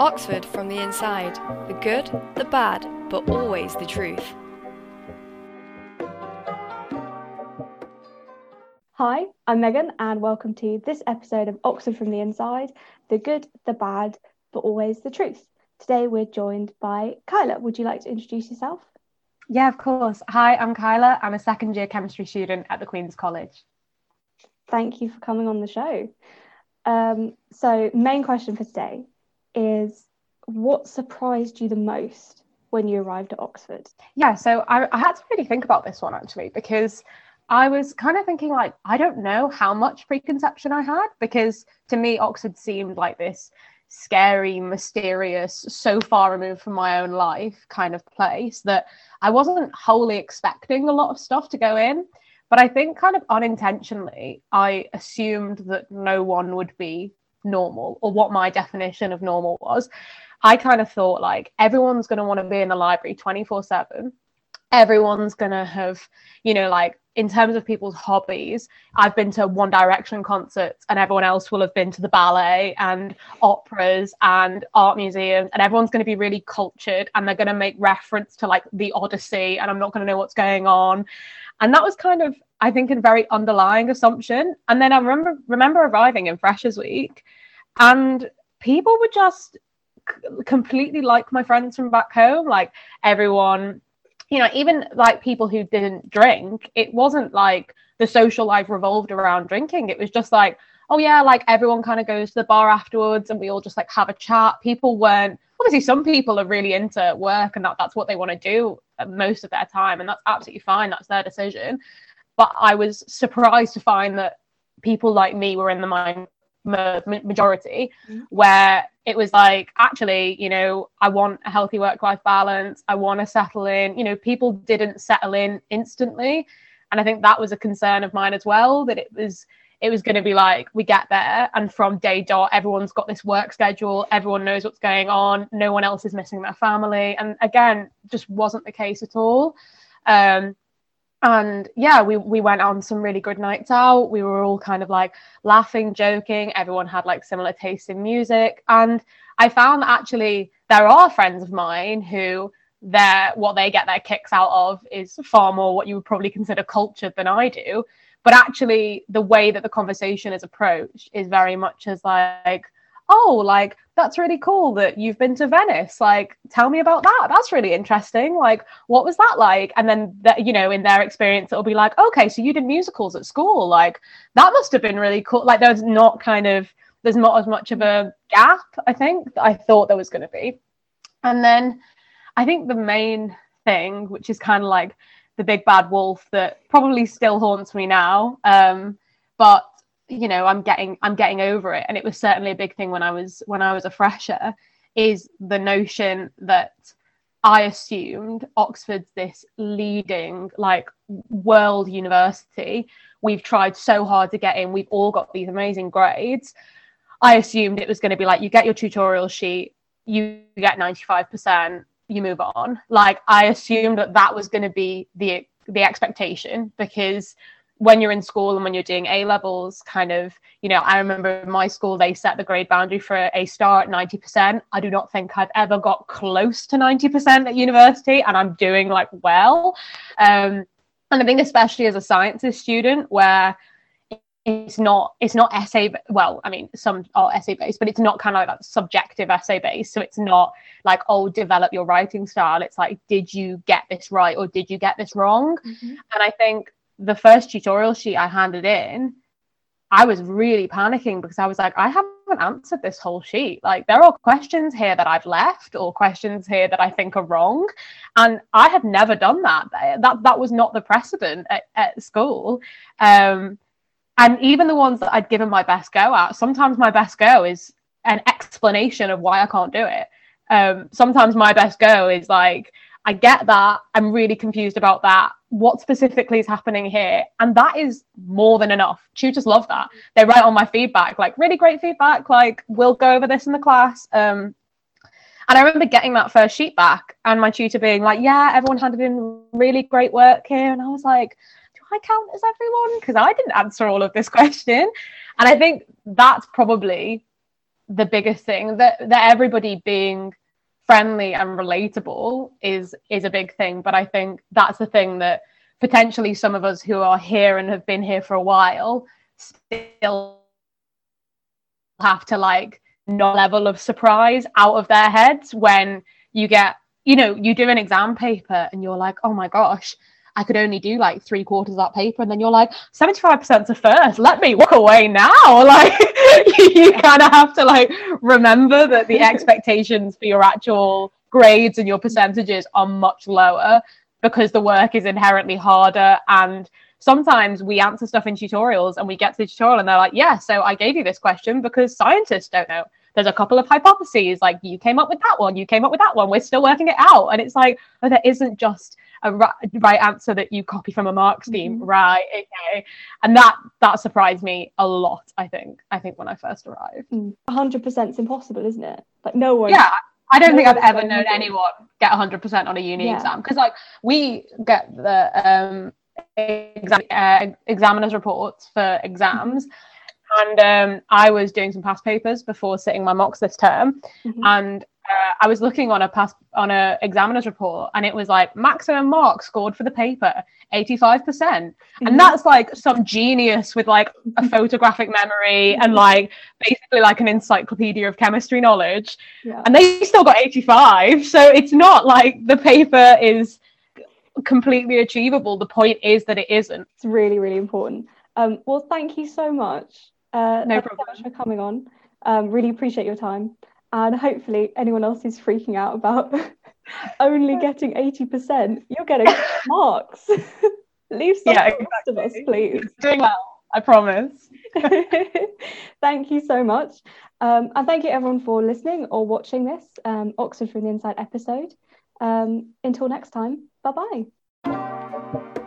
Oxford from the inside the good, the bad, but always the truth. Hi, I'm Megan, and welcome to this episode of Oxford from the Inside the good, the bad, but always the truth. Today we're joined by Kyla. Would you like to introduce yourself? Yeah, of course. Hi, I'm Kyla. I'm a second year chemistry student at the Queen's College. Thank you for coming on the show. Um, so, main question for today is what surprised you the most when you arrived at Oxford? Yeah, so I, I had to really think about this one actually because I was kind of thinking like I don't know how much preconception I had because to me Oxford seemed like this scary, mysterious, so far removed from my own life kind of place that I wasn't wholly expecting a lot of stuff to go in. But I think kind of unintentionally, I assumed that no one would be normal or what my definition of normal was. I kind of thought like everyone's going to want to be in the library 24 7. Everyone's going to have, you know, like in terms of people's hobbies, I've been to One Direction concerts, and everyone else will have been to the ballet and operas and art museums, and everyone's going to be really cultured and they're going to make reference to like the Odyssey, and I'm not going to know what's going on. And that was kind of, I think, a very underlying assumption. And then I remember remember arriving in Freshers Week, and people were just c- completely like my friends from back home. Like everyone you know, even like people who didn't drink, it wasn't like the social life revolved around drinking. It was just like, oh yeah, like everyone kind of goes to the bar afterwards and we all just like have a chat. People weren't obviously some people are really into work and that that's what they want to do uh, most of their time and that's absolutely fine. That's their decision. But I was surprised to find that people like me were in the mind majority mm-hmm. where it was like actually you know i want a healthy work life balance. I want to settle in. You know people didn't settle in instantly. And i think that was a concern of mine as well that it was it was going to be like we get there and from day dot everyone's got this work schedule. Everyone knows what's going on. No one else is missing their family. And again just wasn't the case at all. Um, and yeah we we went on some really good nights out. We were all kind of like laughing joking. Everyone had like similar tastes in music. And i found that actually there are friends of mine who their what they get their kicks out of is far more what you would probably consider cultured than i do. But actually the way that the conversation is approached is very much as like oh like that's really cool that you've been to Venice. Like, tell me about that. That's really interesting. Like, what was that like? And then, that, you know, in their experience, it'll be like, okay, so you did musicals at school. Like, that must have been really cool. Like, there's not kind of, there's not as much of a gap, I think, that I thought there was going to be. And then I think the main thing, which is kind of like the big bad wolf that probably still haunts me now, um, but you know i'm getting i'm getting over it. And it was certainly a big thing when i was when i was a fresher is the notion that i assumed oxford's this leading like world university. We've tried so hard to get in. We've all got these amazing grades. I assumed it was going to be like you get your tutorial sheet you get 95% you move on. Like i assumed that that was going to be the the expectation because when you're in school and when you're doing A levels, kind of, you know, I remember in my school they set the grade boundary for A star at 90%. I do not think I've ever got close to 90% at university, and I'm doing like well. Um, and I think especially as a sciences student, where it's not it's not essay well i mean some are essay based but it's not kind of like that subjective essay based so it's not like oh develop your writing style it's like did you get this right or did you get this wrong mm-hmm. and i think the first tutorial sheet I handed in, I was really panicking because I was like, I haven't answered this whole sheet. Like, there are questions here that I've left or questions here that I think are wrong. And I had never done that. That, that was not the precedent at, at school. Um, and even the ones that I'd given my best go at, sometimes my best go is an explanation of why I can't do it. Um, sometimes my best go is like, I get that. I'm really confused about that. What specifically is happening here? And that is more than enough. Tutors love that. They write on my feedback, like, really great feedback. Like, we'll go over this in the class. Um, and I remember getting that first sheet back and my tutor being like, yeah, everyone handed in really great work here. And I was like, do I count as everyone? Because I didn't answer all of this question. And I think that's probably the biggest thing that that everybody being friendly and relatable is is a big thing but i think that's the thing that potentially some of us who are here and have been here for a while still have to like no level of surprise out of their heads when you get you know you do an exam paper and you're like oh my gosh I could only do like three quarters of that paper. And then you're like, 75% to first, let me walk away now. Like you kind of have to like remember that the expectations for your actual grades and your percentages are much lower because the work is inherently harder. And sometimes we answer stuff in tutorials and we get to the tutorial and they're like, yeah, so I gave you this question because scientists don't know. There's a couple of hypotheses, like you came up with that one, you came up with that one, we're still working it out. And it's like, oh, there isn't just a right answer that you copy from a mark scheme mm-hmm. right okay. And that that surprised me a lot i think i think when i first arrived. 100% is impossible isn't it? Like no one yeah I don't no think I've ever known anyone get 100% on a uni yeah. exam. Because, like, we get the um, exam, uh, examiners reports for exams, and um, I was doing some past papers before sitting my mocks this term, mm-hmm. and uh, I was looking on a past on a examiner's report, and it was like maximum marks scored for the paper, eighty five percent, and mm-hmm. that's like some genius with like a photographic memory and like basically like an encyclopedia of chemistry knowledge, yeah. and they still got eighty five. So it's not like the paper is completely achievable. The point is that it isn't. It's really really important. Um, well, thank you so much. Uh, no problem. So for coming on. Um, really appreciate your time and hopefully anyone else who's freaking out about only getting 80% you're getting marks. Leave some yeah, exactly. of us please. doing well i promise. Thank you so much. Um, and thank you everyone for listening or watching this um, oxford from the inside episode. Um, until next time bye bye